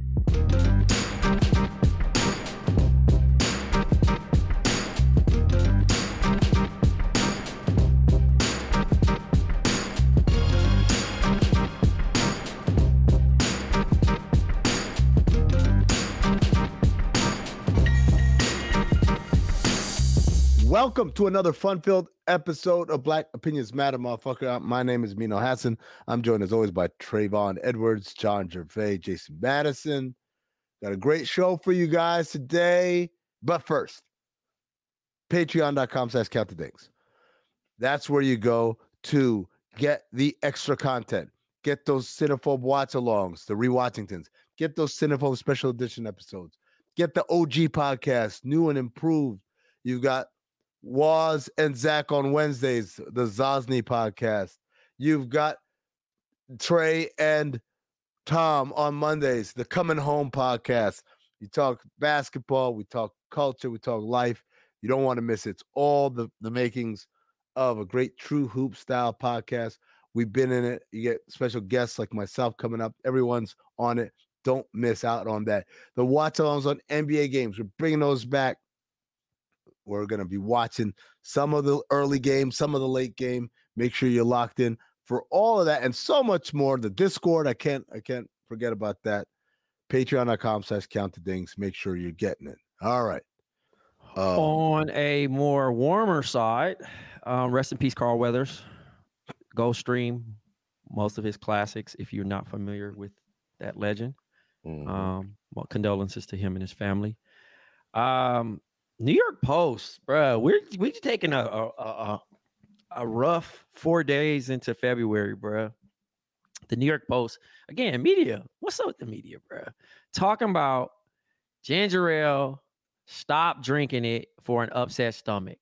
Thank you Welcome to another fun-filled episode of Black Opinions Matter, motherfucker. Uh, my name is Amin Elhassan. I'm joined as always by Trayvon Edwards, John Jervay, Jason Madison. Got a great show for you guys today. But first, patreon.com slash count the things. That's where you go to get the extra content. Get those Cinephobe watch alongs, the rewatchingtons. Get those Cinephobe special edition episodes. Get the OG podcast, new and improved. You've got Waz and Zach on Wednesdays, the Zosny podcast. You've got Trey and Tom on Mondays, the Coming Home podcast. You talk basketball, we talk culture, we talk life. You don't want to miss it. It's all the, the makings of a great true hoop style podcast. We've been in it. You get special guests like myself coming up. Everyone's on it. Don't miss out on that. The watch alongs on NBA games. We're bringing those back. We're going to be watching some of the early game, some of the late game. Make sure you're locked in for all of that and so much more. The Discord, I can't, I can't forget about that. Patreon.com slash count the dings. Make sure you're getting it. All right. Um, On a more warmer side, um, rest in peace, Carl Weathers. Go stream most of his classics if you're not familiar with that legend. Mm-hmm. Um, well, condolences to him and his family. Um, New York Post, bro. We're we taking a a, a a rough four days into February, bro. The New York Post again, media. What's up with the media, bro? Talking about ginger ale. stop drinking it for an upset stomach.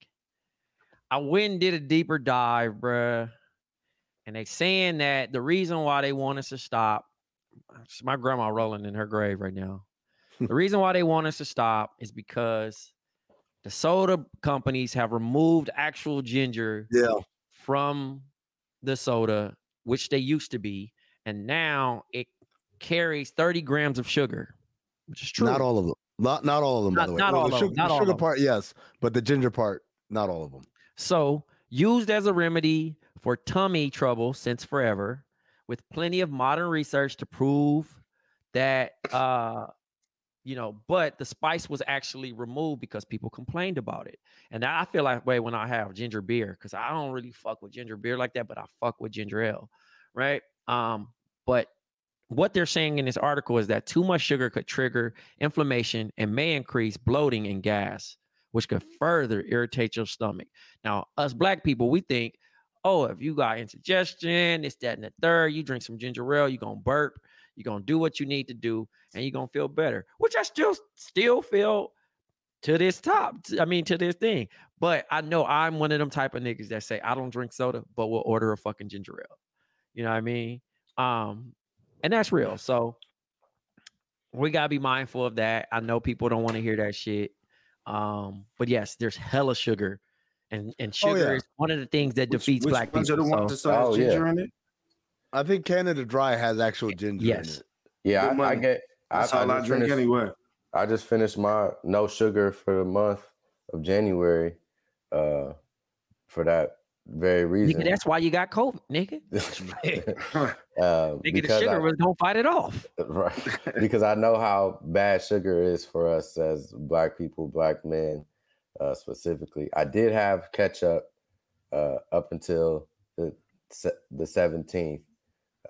I went and did a deeper dive, bro. and they saying that the reason why they want us to stop. My grandma rolling in her grave right now. the reason why they want us to stop is because the soda companies have removed actual ginger Yeah. from the soda, which they used to be, and now it carries 30 grams of sugar, which is true. Not all of them. Not not all of them. by Not- the way. not Well, all the of sugar, them, not the all sugar of them. part, yes, but the ginger part, not all of them. So, used as a remedy for tummy trouble since forever, with plenty of modern research to prove that, uh, you know, but the spice was actually removed because people complained about it. And I feel like way when I have ginger beer, because I don't really fuck with ginger beer like that, but I fuck with ginger ale, right? Um, but what they're saying in this article is that too much sugar could trigger inflammation and may increase bloating and gas, which could further irritate your stomach. Now, us black people, we think, oh, if you got indigestion, it's that and the third, you drink some ginger ale, you're gonna burp, you're gonna do what you need to do, and you're gonna feel better. Which I still still feel to this top. I mean, to this thing. But I know I'm one of them type of niggas that say I don't drink soda, but we'll order a fucking ginger ale. You know what I mean? Um, and that's real. So we gotta be mindful of that. I know people don't want to hear that shit. Um, but yes, there's hella sugar, and and Oh, sugar yeah. is one of the things that Which, defeats which black people. So, that still has Oh, yeah. Ginger in it? I think Canada Dry has actual ginger in yes, it. Yeah, I, I get. I, That's I all I, just drink finished, anyway. I just finished my no sugar for the month of January, uh, for that very reason. nigga, that's why you got COVID, nigga. uh, Nigga, the because sugar I, was gonna fight it off. right because I know how bad sugar is for us as black people, black men, uh, specifically. I did have ketchup uh, up until the se- the seventeenth,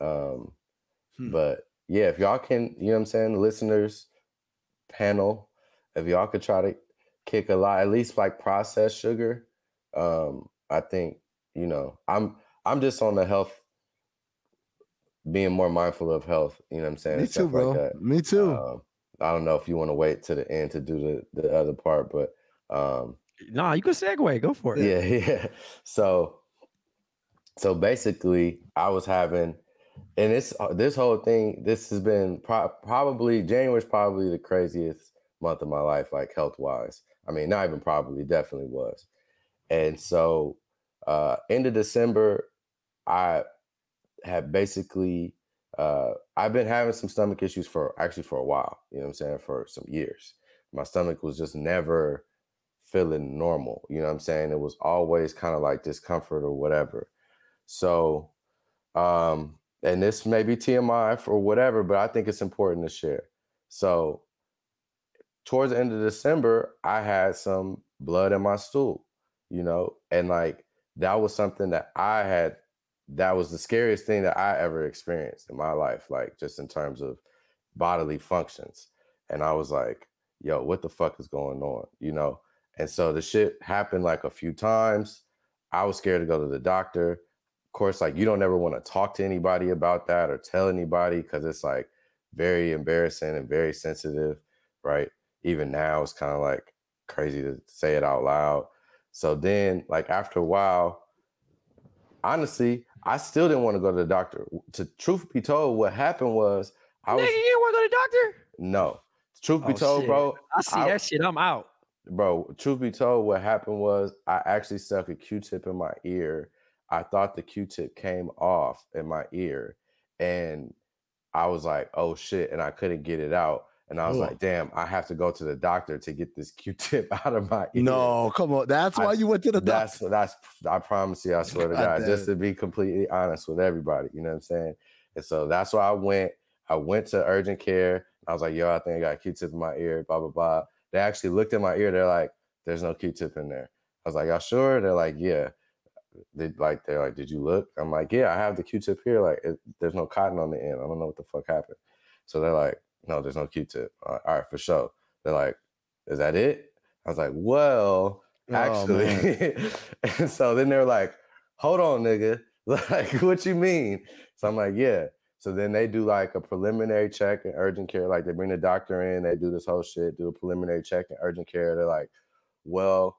um, Hmm. but yeah, if y'all can, you know what I'm saying, listeners, panel, if y'all could try to kick a lot, at least like processed sugar, um, I think you know I'm I'm just on the health being more mindful of health. You know what I'm saying? Me too, bro. Like that. Me too. Um, I don't know if you want to wait to the end to do the, the other part, but um, Nah, you can segue. Go for it. yeah, yeah. So, so basically, I was having, and this uh, this whole thing, this has been pro- probably January's probably the craziest month of my life, like health wise. I mean, not even probably, definitely was. And so, uh, end of December, I had basically, uh, I've been having some stomach issues for actually for a while. You know what I'm saying? For some years, my stomach was just never feeling normal. You know what I'm saying? It was always kind of like discomfort or whatever. So, um, and this may be TMI for whatever, but I think it's important to share. So, towards the end of December, I had some blood in my stool, you know, and like that was something that I had, that was the scariest thing that I ever experienced in my life, like just in terms of bodily functions. And I was like, yo, what the fuck is going on, you know? And so the shit happened like a few times. I was scared to go to the doctor. Of course, like you don't ever want to talk to anybody about that or tell anybody because it's like very embarrassing and very sensitive, right? Even now, it's kind of like crazy to say it out loud. So then, like after a while, honestly, I still didn't want to go to the doctor. To truth be told, what happened was I Nigga, was you didn't want to go to the doctor? no. Truth be Oh, told, shit. bro, I see I- that shit. I'm out. bro truth be told what happened was i actually stuck a q-tip in my ear i thought the q-tip came off in my ear and i was like oh shit and i couldn't get it out and i was Ugh. like damn i have to go to the doctor to get this q-tip out of my ear No, come on. That's I- why you went to the that's doctor. that's i promise you i swear to God god just to be completely honest with everybody you know what i'm saying and so that's why i went i went to urgent care i was like yo i think i got a q-tip in my ear blah blah blah they actually looked at my ear they're like there's no q-tip in there i was like y'all sure they're like yeah they like they're like did you look i'm like yeah i have the q-tip here like it, there's no cotton on the end i don't know what the fuck happened so they're like no there's no q-tip all right, all right for sure they're like is that it i was like well Oh, actually. and so then they're like, hold on, nigga. Like, what you mean? So I'm like, yeah. So then they do like a preliminary check and urgent care. Like they bring the doctor in, they do this whole shit, do a preliminary check and urgent care. They're like, well,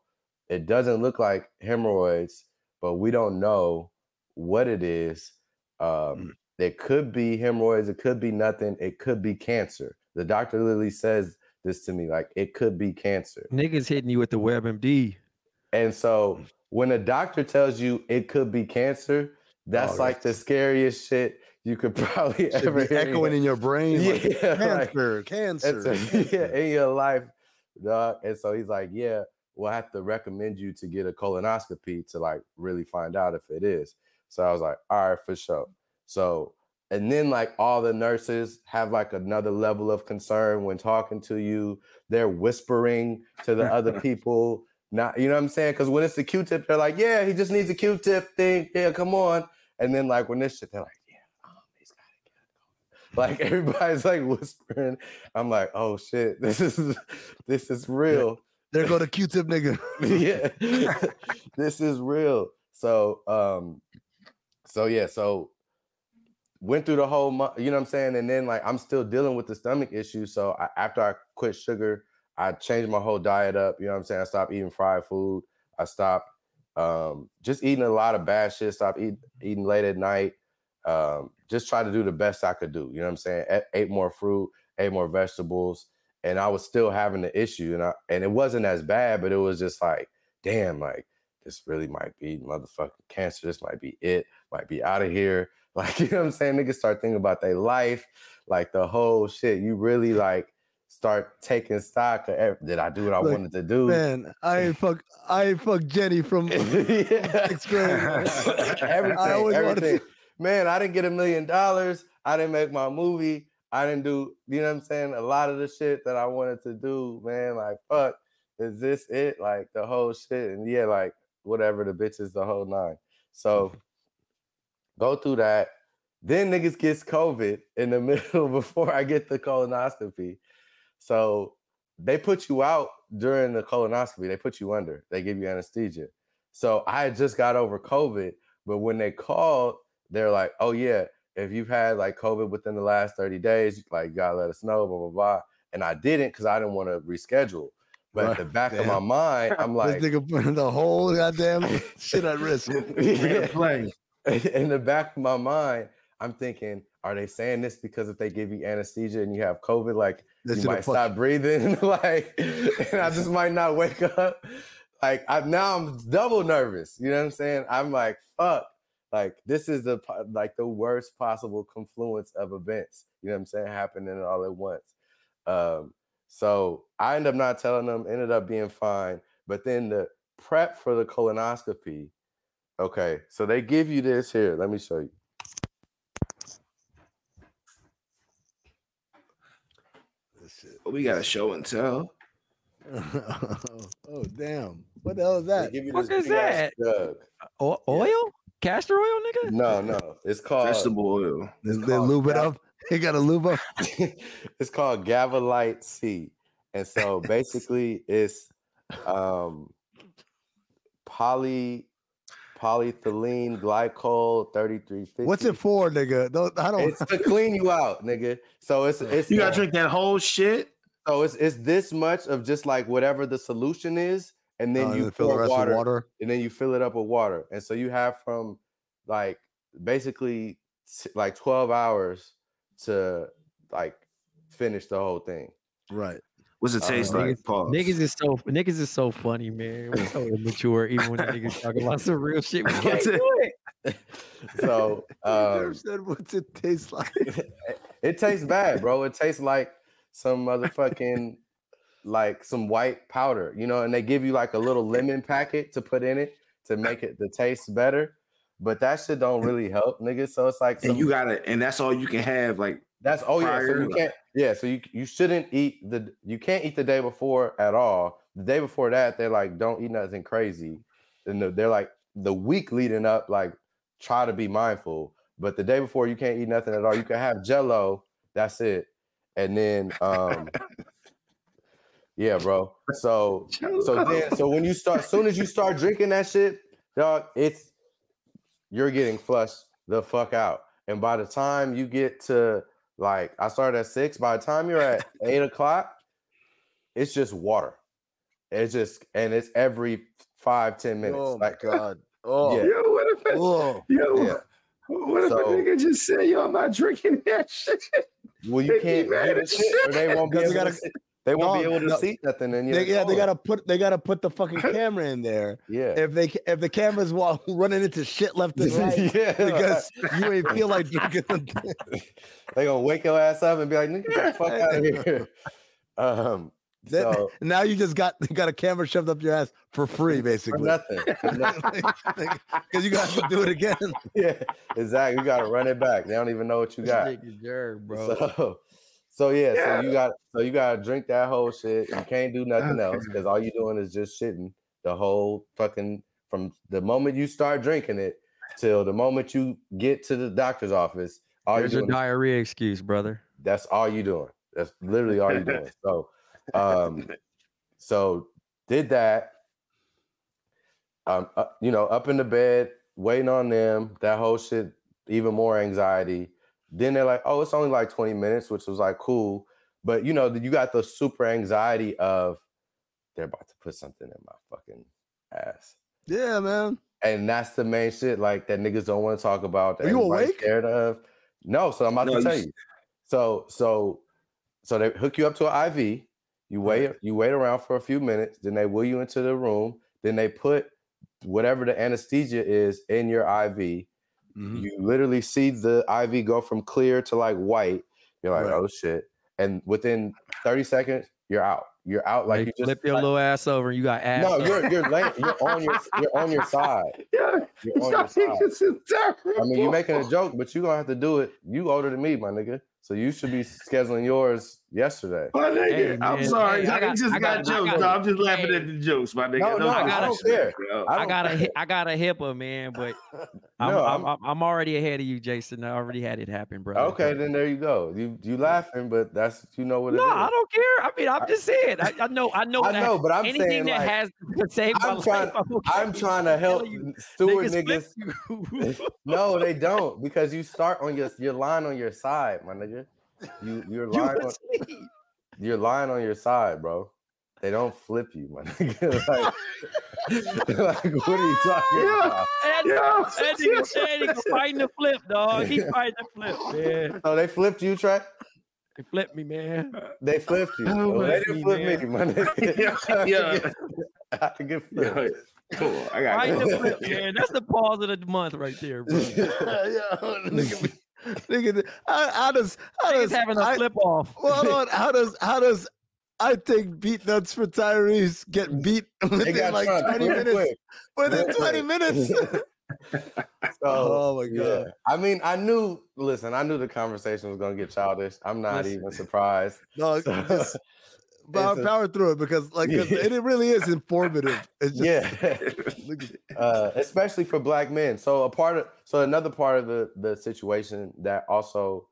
it doesn't look like hemorrhoids, but we don't know what it is. Um, Mm. it could be hemorrhoids, it could be nothing, it could be cancer. The doctor literally says this to me, like it could be cancer. Niggas hitting you with the WebMD. And so when a doctor tells you it could be cancer, that's Oh, like the scariest shit you could probably Should ever be hear. echoing in your brain. like, Yeah, like, cancer, cancer. Yeah, in your life, dog. And so he's like, yeah, we'll have to recommend you to get a colonoscopy to like really find out if it is. So I was like, all right, for sure. So and then like all the nurses have like another level of concern when talking to you. They're whispering to the other people. Not, you know what I'm saying? Because when it's the Q-tip, they're like, yeah, he just needs a Q-tip thing. Yeah, come on. And then like when this shit, they're like, yeah, um, he's got to get it. Like everybody's like whispering. I'm like, oh shit, this is this is real. There go the Q-tip nigga. yeah, this is real. So um, so yeah, so went through the whole month, you know what I'm saying? And then like I'm still dealing with the stomach issue. So I, after I quit sugar, I changed my whole diet up. You know what I'm saying? I stopped eating fried food. I stopped um, just eating a lot of bad shit. Stopped eat, eating late at night. Um, just try to do the best I could do. You know what I'm saying? A- ate more fruit, ate more vegetables, and I was still having the issue. And I, and it wasn't as bad, but it was just like, damn, like this really might be motherfucking cancer. This might be it. Might be out of here. Like, you know what I'm saying? Niggas start thinking about their life, like the whole shit. You really like start taking stock of ev- did I do what I Like, wanted to do? Man, I ain't fuck I ain't fuck Jenny from grade. everything, I always wanted to- everything. Man, I didn't get a million dollars. I didn't make my movie. I didn't do, you know what I'm saying? A lot of the shit that I wanted to do, man, like, fuck, is this it? Like the whole shit. And yeah, like whatever, the bitches, the whole nine. So go through that. Then niggas gets COVID in the middle before I get the colonoscopy. So they put you out during the colonoscopy. They put you under. They give you anesthesia. So I just got over COVID, but when they called, they're like, "Oh yeah, if you've had like COVID within the last 30 days, like gotta let us know." Blah blah blah. And I didn't because I didn't want to reschedule. But at the Right, back of my mind, I'm like, this nigga putting the whole goddamn shit at risk. Yeah. play. in the back of my mind, I'm thinking, are they saying this because if they give you anesthesia and you have COVID, like This you might stop breathing, like, and I just might not wake up. Like, I now I'm double nervous. You know what I'm saying? I'm like, fuck. Like, this is the like the worst possible confluence of events. You know what I'm saying? Happening all at once. Um, so I ended up not telling them. Ended up being fine. But then the prep for the colonoscopy. Okay, so they give you this here. Let me show you. This. We got a show and tell. oh damn! What the hell is that? give you this that? jug. O- oil? Castor oil, nigga? No, no, it's called Vegetable oil. They, it's they lube it up. They got a lube up. it's called GaviLyte C, and so basically it's um poly polyethylene glycol thirty three fifty. What's it for, nigga? Don't, I don't. It's to clean you out, nigga. So it's it's You gotta uh, drink that whole shit. So it's it's this much of just like whatever the solution is, and then Uh, you fill the rest water, with water. and then you fill it up with water. And so you have from like basically s- like 12 hours to like finish the whole thing. Right. What's it Uh, taste niggas- like? Pause. Niggas is so niggas is so funny, man. We're so immature, even when niggas talking about some real shit. We can't do it. So You never um, said what's it taste like? it tastes bad, bro. It tastes like some motherfucking like some white powder, you know, and they give you like a little lemon packet to put in it to make it the taste better. But that shit don't really help, nigga. So it's like and you gotta, and that's all you can have. Like, That's oh yeah. So you can't yeah. So you you shouldn't eat the you can't eat the day before at all. The day before that, they're like, don't eat nothing crazy. And they're like the week leading up, like try to be mindful. But the day before, you can't eat nothing at all. You can have Jello. That's it. And then um, yeah, bro. So so then so when you start, soon as you start drinking that shit, dog, it's you're getting flushed the fuck out. And by the time you get to like, I started at six. By the time you're at eight o'clock, it's just water. It's just and it's every five ten minutes. Oh my like god. Oh, Yeah. yo, what the Whoa. Oh. Yo, Yeah. what if So- a nigga just said, "Yo, I'm not drinking that shit"? Well, you They can't be mad do the shit, or they won't be Because able they to. Gotta- See, they won't be able to no. see nothing in your. They, yeah, they gotta put they gotta put the fucking camera in there. Yeah. If they if the camera's while running into shit left and right yeah. because you ain't feel like drinking the they gonna wake your ass up and be like, "Nigga, get the fuck out of here." Um. That- So now you just got got a camera shoved up your ass for free, basically. nothing. For nothing. Because you got to do it again. yeah. Exactly. You gotta run it back. They don't even know what you got. Nigga jerk, bro. So, so yeah, Yeah. so you got so you gotta drink that whole shit. You can't do nothing else because all you're doing is just shitting the whole fucking from the moment you start drinking it till the moment you get to the doctor's office. All There's you your doing, diarrhea excuse, brother. that's all you doing. That's literally all you doing. So, um, so did that. Um, uh, you know, up in the bed, waiting on them. That whole shit, even more anxiety. Then they're like, "Oh, it's only like 20 minutes," which was like cool. But you know, you got the super anxiety of they're about to put something in my fucking ass. Yeah, man. And that's the main shit, like that niggas don't want to talk about. That Are you everybody's awake? Scared of? No, so I'm about No, to you tell you. So, so, so they hook you up to an IV. You wait, you wait around for a few minutes. Then they wheel you into the room. Then they put whatever the anesthesia is in your IV. Mhm. You literally see the IV go from clear to like white. You're like, Right. oh shit! And within 30 seconds, you're out. You're out like Like you just flip your like- little ass over and you got ass. no, up. you're you're laying, you're on your you're on your side. Yeah, You're on your side. niggas is terrible. I mean, you're making a joke, but you're gonna have to do it. You older than me, my nigga. So you should be scheduling yours yesterday. My nigga, Hey, I'm man, sorry. hey, I I, just I got, got- jokes. got- dog. I'm just laughing hey. at the jokes, my nigga. No, no, Those I are don't care. I don't- got a hi- I got a HIPAA, man, but I'm, No, I'm, I'm- I'm, already ahead of you, Jason. I already had it happen, bro. Okay, then there you go. You you laughing, but that's you know what it is. No, I don't care. I mean, I'm just saying. I, I know, I know. I know, but I'm anything saying, that like, has saved my I'm trying- life, I'm, okay. I'm trying to help you, steward niggas niggas. No, they don't because you start on your you're lying on your side, my nigga. You you're You lying on, you're lying on your side, bro. They don't flip you, my nigga. like, like, what are you talking Yeah. about? That, Yeah. that nigga, that nigga fighting the flip, dog. He fighting the flip, man. Oh, they flipped you, Trey? He flipped me, man. They flipped you. Oh, Oh, they man. didn't flip me, my nigga. Yeah, I can get flipped. yeah. Come I got Fighting the flip, man. That's the pause of the month right there, bro. yeah, nigga, nigga, how, how does how Niggas does having a I- flip off. well, hold on, how does how does I take beat nuts for Tyrese get beat within like drunk twenty minutes? quick. Within real twenty quick. minutes. So, oh my yeah. god. I mean, I knew. Listen, I knew the conversation was gonna get childish. I'm not Listen. even surprised. No, So- just power, it's power through it because like, Yeah. it, really is informative. It's just yeah, look at- uh, especially for black men. So a part of, so another part of the the situation that also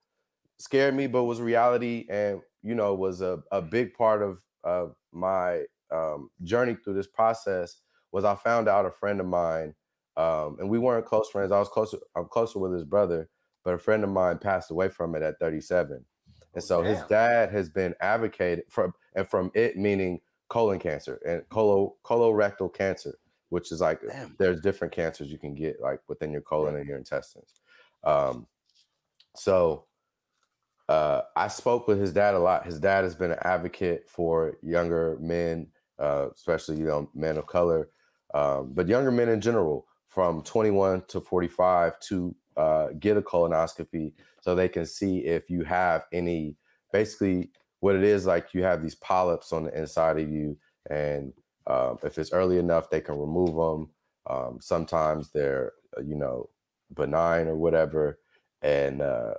scared me, but was reality, and you know, was a a big part of of my um, journey through this process. Was I found out a friend of mine, um, and we weren't close friends. I was closer. I'm closer with his brother, but a friend of mine passed away from it at 37, and so his dad has been advocated from and from it meaning colon cancer and colo, colorectal cancer, which is like Damn. there's different cancers you can get like within your colon and your intestines. Um, so uh, I spoke with his dad a lot. His dad has been an advocate for younger men, uh, especially you know men of color, um, but younger men in general, from 21 to 45, to uh, get a colonoscopy so they can see if you have any. Basically, what it is like you have these polyps on the inside of you, and um, if it's early enough, they can remove them. Um, sometimes they're uh, you know benign or whatever, and uh,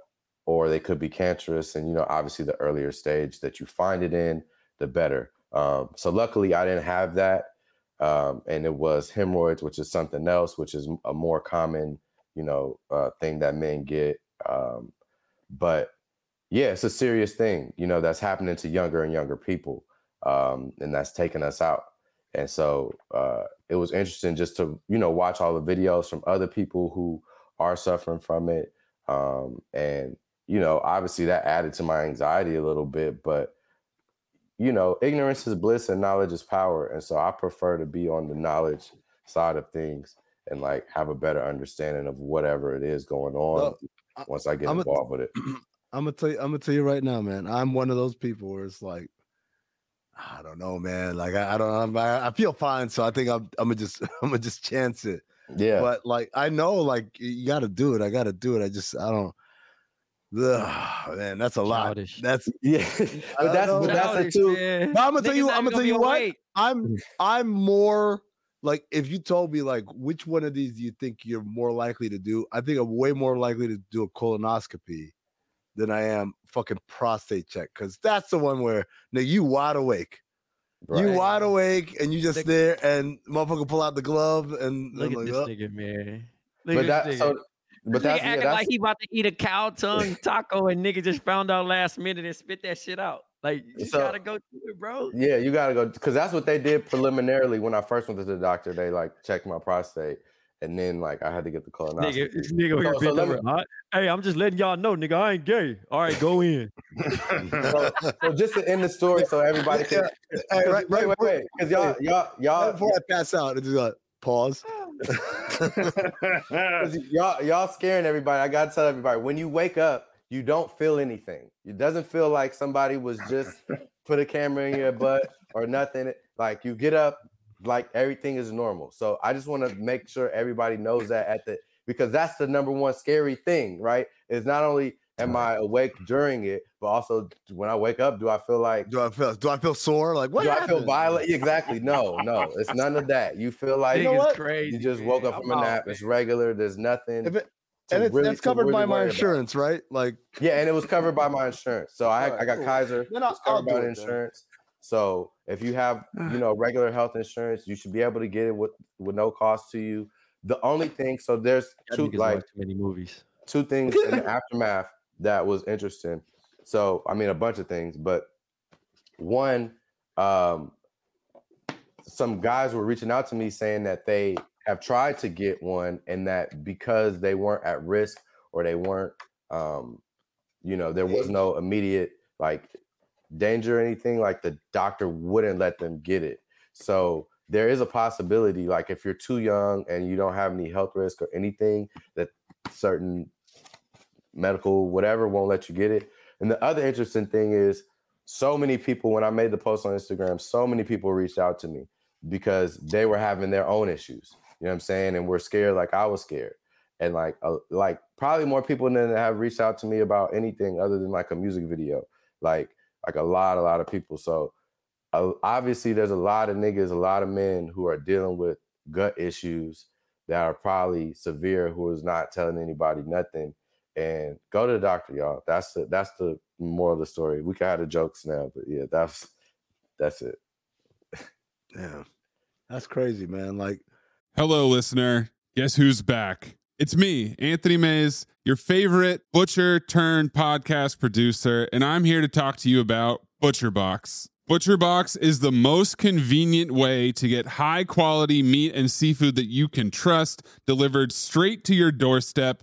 or they could be cancerous. And you know, obviously, the earlier stage that you find it in, the better. Um, so luckily, I didn't have that, um, and it was hemorrhoids, which is something else, which is a more common you know uh, thing that men get. Um, but yeah, it's a serious thing, you know, that's happening to younger and younger people, um, and that's taking us out. And so uh, it was interesting just to you know watch all the videos from other people who are suffering from it, um, and you know obviously that added to my anxiety a little bit, but you know ignorance is bliss and knowledge is power, and so I prefer to be on the knowledge side of things and like have a better understanding of whatever it is going on Well, once I get I'm a- involved with it. I'm gonna tell you. I'm gonna tell you right now, man. I'm one of those people where it's like, I don't know, man. Like I, I don't. I'm, I, I feel fine, so I think I'm. I'm gonna just. I'm gonna just chance it. Yeah. But like, I know, like you got to do it. I got to do it. I just. I don't. Ugh, man, that's a lot. That's. yeah. But that's know. but that's Childish, it too. man. But I'm gonna tell you. I'm gonna tell you what. awake. I'm. Mm. I'm more like if you told me like which one of these do you think you're more likely to do? I think I'm way more likely to do a colonoscopy than I am fucking prostate check because that's the one where now you wide awake. You wide awake and you just Look- there and motherfucker pull out the glove and Look I'm at like, this "Oh." nigga, man. But Look that at this so nigga. But This that's nigga yeah, acting that's like he about to eat a cow tongue taco and nigga just found out last minute and spit that shit out. Like you So- gotta go through it, bro. Yeah, you gotta go because that's what they did preliminarily when I first went to the doctor. They like checked my prostate, and then like I had to get the colonoscopy. Nigga, nigga So- so bent let over. me- "I- Hey, I'm just letting y'all know, nigga, I ain't gay. All right, go in. so, so just to end the story, so everybody can. Hey, 'cause- right, wait, right, wait, wait, because y'all, y'all, Right y'all, before I pass out, it's just like pause. y'all, y'all scaring everybody. I gotta tell everybody when you wake up, you don't feel anything. It doesn't feel like somebody was just put a camera in your butt or nothing. Like you get up, like everything is normal. So I just want to make sure everybody knows that at the because that's the number one scary thing, right? Is not only am I awake during it, but also when I wake up, do I feel like Do I feel do I feel sore? Like what do I feel violent? Exactly. No, no, it's none of that. You feel like know what? crazy. you just woke man. up from I'm a nap. man. It's regular. There's nothing. If it- and it's really- that's covered really by my worry about. insurance, right? Like Yeah, and it was covered by my insurance. So I, I got cool. Kaiser. Then I'll- was I'll covered by do the it then. insurance. So if you have, you know, regular health insurance, you should be able to get it with with no cost to you. The only thing, so there's two like too many movies. two things in the aftermath that was interesting. So I mean a bunch of things, but one, um, some guys were reaching out to me saying that they have tried to get one and that because they weren't at risk or they weren't um, you know, there was no immediate like danger or anything, like the doctor wouldn't let them get it. So there is a possibility, like if you're too young and you don't have any health risk or anything, that certain medical whatever won't let you get it. And the other interesting thing is so many people when I made the post on Instagram, so many people reached out to me because they were having their own issues. You know what I'm saying? And we're scared like I was scared. And like uh, like probably more people than have reached out to me about anything other than like a music video. Like like a lot a lot of people. So uh, obviously there's a lot of niggas, a lot of men who are dealing with gut issues that are probably severe who is not telling anybody nothing and go to the doctor y'all that's the that's the moral of the story we can have the jokes now but yeah that's that's it Yeah. That's crazy, man. Like Hello, listener. Guess who's back? It's me, Anthony Mays, your favorite butcher turned podcast producer, and I'm here to talk to you about ButcherBox. ButcherBox is the most convenient way to get high quality meat and seafood that you can trust delivered straight to your doorstep,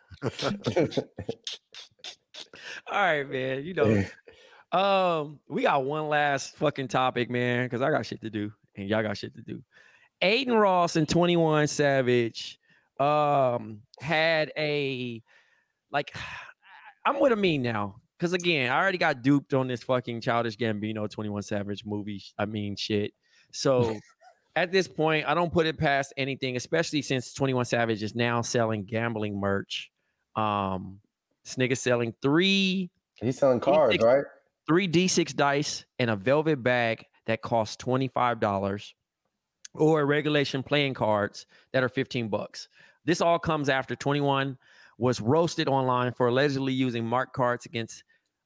All right, man. You know, um, we got one last fucking topic, man, because I got shit to do and y'all got shit to do. Adin Ross and 21 Savage um had a like I'm with Amin now. Cause again, I already got duped on this fucking childish Gambino 21 Savage movie. I mean shit. So at this point, I don't put it past anything, especially since 21 Savage is now selling gambling merch. Um, this nigga selling three. He's selling cards, D6, right? Three D6 dice and a velvet bag that costs $25 or regulation playing cards that are 15 bucks. This all comes after 21 was roasted online for allegedly using mark cards against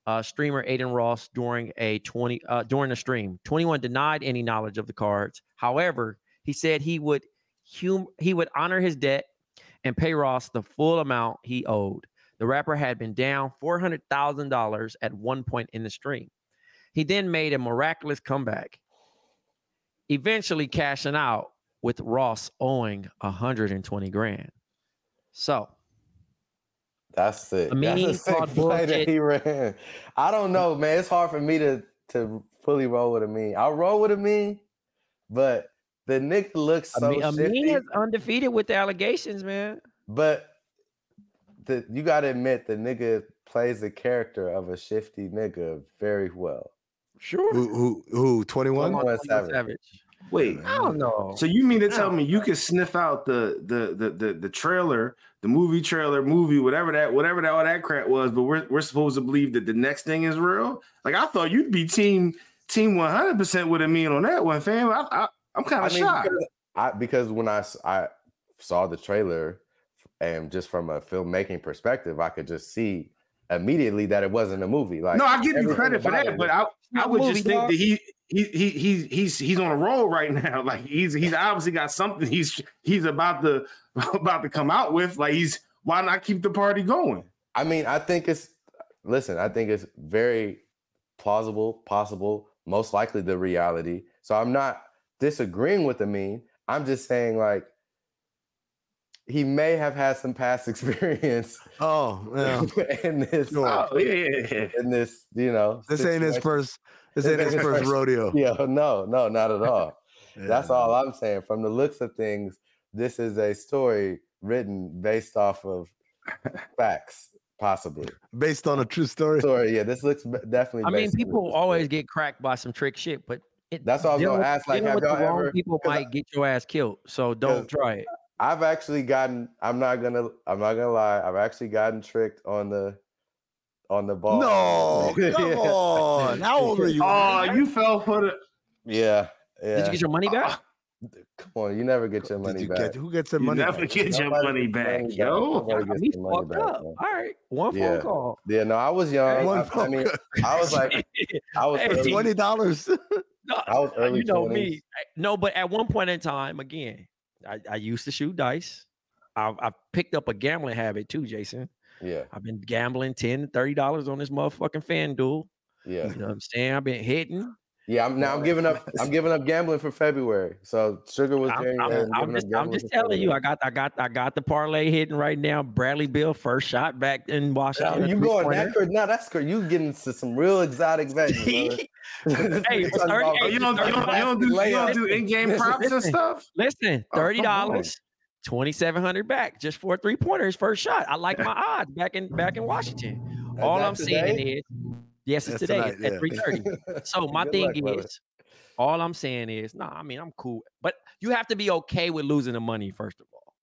uh, streamer Adin Ross during a 20 uh, during a stream. 21 denied any knowledge of the cards. However, he said he would hum- he would honor his debt and pay Ross the full amount he owed. The rapper had been down $400,000 at one point in the stream. He then made a miraculous comeback, eventually cashing out with Ross owing 120 grand. So That's it. I mean, That's a sick play that he ran. I don't know, man. It's hard for me to to fully roll with Amin. I'll roll with Amin, but the nigga looks so I mean, shifty. is undefeated with the allegations, man. But the you gotta admit the nigga plays the character of a shifty nigga very well. Sure. Who who who 21? 21 Savage. Wait, I don't know. so you mean to tell me you can sniff out the the the the, the trailer, the movie trailer, movie, whatever that whatever that all that crap was, but we're we're supposed to believe that the next thing is real? Like I thought you'd be team team 100 percent with Amin on that one, fam. I, I I'm kind I of mean, shocked. because I because when I saw the trailer and just from a filmmaking perspective, I could just see immediately that it wasn't a movie. Like no, I give you credit for that, it but I I would just think dog. that he he he he's he's he's on a roll right now. Like he's he's obviously got something he's he's about to about to come out with. Like he's why not keep the party going? I mean, I think it's listen, I think it's very plausible, possible, most likely the reality. So I'm not disagreeing with the meme. I'm just saying like he may have had some past experience Oh, yeah. in this Sure. Oh yeah, yeah, yeah. in this, you know. This ain't his first. This ain't his first rodeo. Yeah, no, no, not at all. That's Yeah. all I'm saying. From the looks of things, this is a story written based off of facts, possibly. Based on a true story. Story, yeah. This looks definitely. I mean, based on a people always get cracked by some trick shit, but it, That's what I was gonna with- ask, like, dealing have y'all wrong ever- people 'cause I- might get your ass killed. So don't try it. I've actually gotten. I'm not gonna. I'm not gonna lie. I've actually gotten tricked on the, on the ball. No, come Yeah. on. How old are you? Oh, you fell for the Yeah, yeah. Did you get your money back? Come on, you never get your money you back. get who gets their you money? never back? get your Nobody money back, money yo. Nobody Got gets money fucked back, up. man. All right, one Yeah. phone call. Yeah, no, I was young. One I, I phone mean, call. I was like, I was Hey, Twenty dollars. No, I was early you know 20s. me. No, but at one point in time, again, I, I used to shoot dice. I, I picked up a gambling habit too, Jason. Yeah, I've been gambling 10 $30 on this motherfucking FanDuel. yeah, You know what I'm saying? I've been hitting. Yeah. I'm now. I'm giving up. I'm giving up gambling for February. So sugar was I'm, I'm- I'm, I'm just, I'm just telling you, I got, I got, I got the parlay hitting right now. Bradley Beal first shot back in Washington. Now, you going three-pointer. that crazy? Now that's crazy. You getting into some real exotic bets. Hey, This it's talking 30 about Oh, you don't, you don't, you don't do, you don't do in-game props and stuff? Listen, Oh, thirty on. dollars, twenty seven hundred back just for a three pointers first shot. I like my odds back in back in Washington. All I'm saying today? is, yes, it's That's today tonight, at yeah. three thirty. So my Good thing luck, brother. is, all I'm saying is, nah, I mean I'm cool, but you have to be okay with losing the money first of all.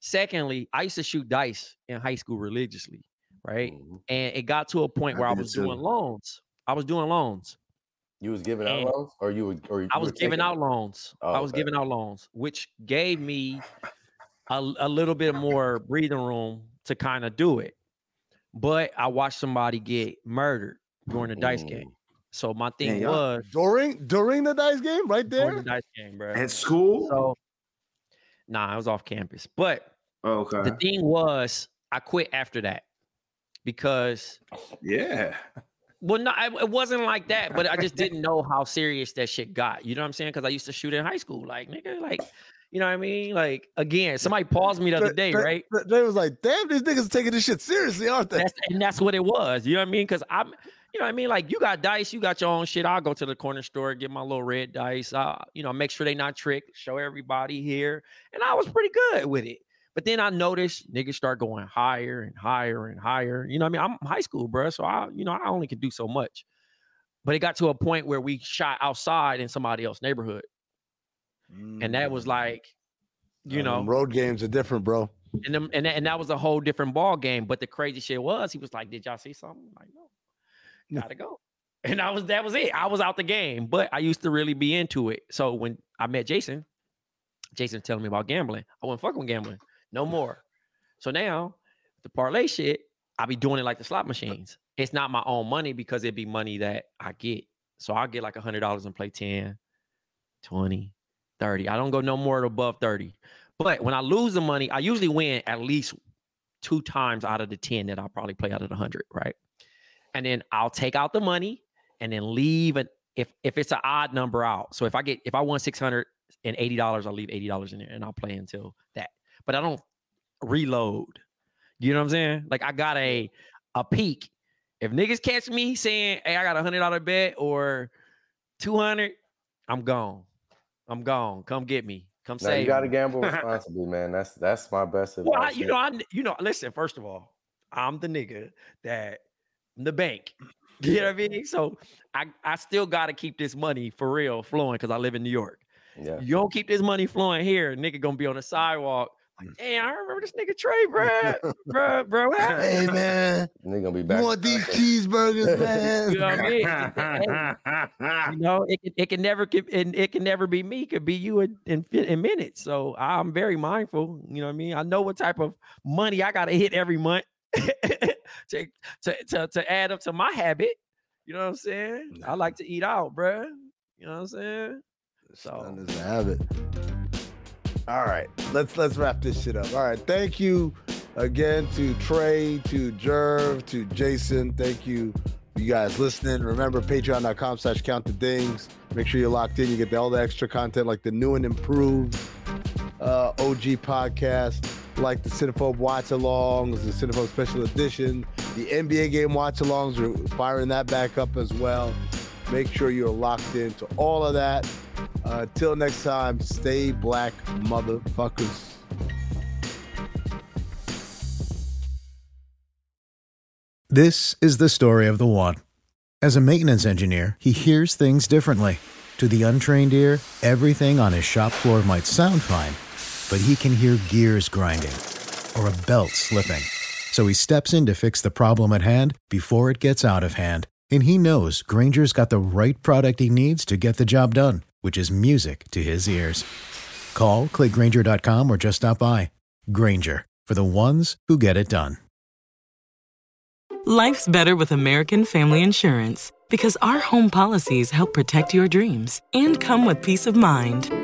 Secondly, I used to shoot dice in high school religiously, right? Mhm. And it got to a point where I did was doing loans. I was doing loans. You was giving out loans, or you were, or you I was giving out loans. Oh, I was okay. giving out loans, which gave me a, a little bit more breathing room to kind of do it. But I watched somebody get murdered during the dice game. So my thing was during during the dice game, right there. the dice game, bro. At school? So nah, I was off campus. But Oh, the thing was, I quit after that because Yeah. well, no, I- it wasn't like that, but I just didn't know how serious that shit got. You know what I'm saying? Because I used to shoot in high school, like nigga, like You know what I mean? Like again, somebody paused me the other day, They- right? They, they was like, damn, these niggas taking this shit seriously, aren't they? That's and that's what it was. You know what I mean? Because I'm, you know what I mean? Like you got dice, you got your own shit. I'll go to the corner store, get my little red dice. Uh, you know, make sure they not tricked, show everybody here. And I was pretty good with it. But then I noticed niggas start going higher and higher and higher. You know what I mean? I'm high school, bro. So I, you know, I only could do so much. But it got to a point where we shot outside in somebody else's neighborhood. And that was like, you Uh, know, road games are different, bro. and them, and, that- and that was a whole different ball game. But the crazy shit was, he was like, "Did y'all see something?" I'm like, no, gotta go. And I was that was it. I was out the game, but I used to really be into it. So when I met Jason, Jason telling me about gambling. I wasn't fucking with gambling no more. So now the parlay shit, I be doing it like the slot machines. It's not my own money because it'd be money that I get. So I'll get like a hundred dollars and play 10, 20, 30. I don't go no more above 30. But when I lose the money, I usually win at least two times out of the 10 that I'll probably play out of the 100, right? And then I'll take out the money and then leave it if if it's an odd number out. So if I get if I won $680, I'll leave $80 in there and I'll play until that. But I don't reload. You know what I'm saying? Like I got a a peak. If niggas catch me saying, "Hey, I got a hundred dollar bet or 200, I'm gone. I'm gone. Come get me. Come No, save. you got to gamble responsibly, man. That's that's my best advice. Well, I, you know, I, you know, listen. First of all, I'm the nigga that the bank. You know what I mean? So I, I still got to keep this money for real flowing because I live in New York. yeah. You don't keep this money flowing here, nigga gonna be on the sidewalk. Mm. Like, damn, I remember this nigga Tray, bro, bro, bro. What happened? Hey man, They're gonna be you back. want these cheeseburgers, man? You know what I mean? You know, it can, it can never it, it can never be me. It could be you in, in fi- in minutes. So I'm very mindful. You know what I mean? I know what type of money I gotta hit every month to, to to to add up to my habit. You know what I'm saying? I like to eat out, bruh. You know what I'm saying? So is a habit. All right, let's let's wrap this shit up. All right, thank you again to Tray, to Jerv, to Jason. Thank you, you guys listening. Remember, patreon.com slash count the dings. Make sure you're locked in. You get all the extra content like the new and improved uh, OG podcast, like the Cinephobe watch alongs, the Cinephobe special edition, the NBA game watch alongs. We're firing that back up as well. Make sure you're locked into all of that. Uh, next time, stay black, motherfuckers. This is the story of the one. As a maintenance engineer, he hears things differently. To the untrained ear, everything on his shop floor might sound fine, but he can hear gears grinding or a belt slipping. So he steps in to fix the problem at hand before it gets out of hand. And he knows Grainger's got the right product he needs to get the job done, which is music to his ears. Call, clickgrainger.com, or just stop by. Grainger, for the ones who get it done. Life's better with American Family Insurance because our home policies help protect your dreams and come with peace of mind.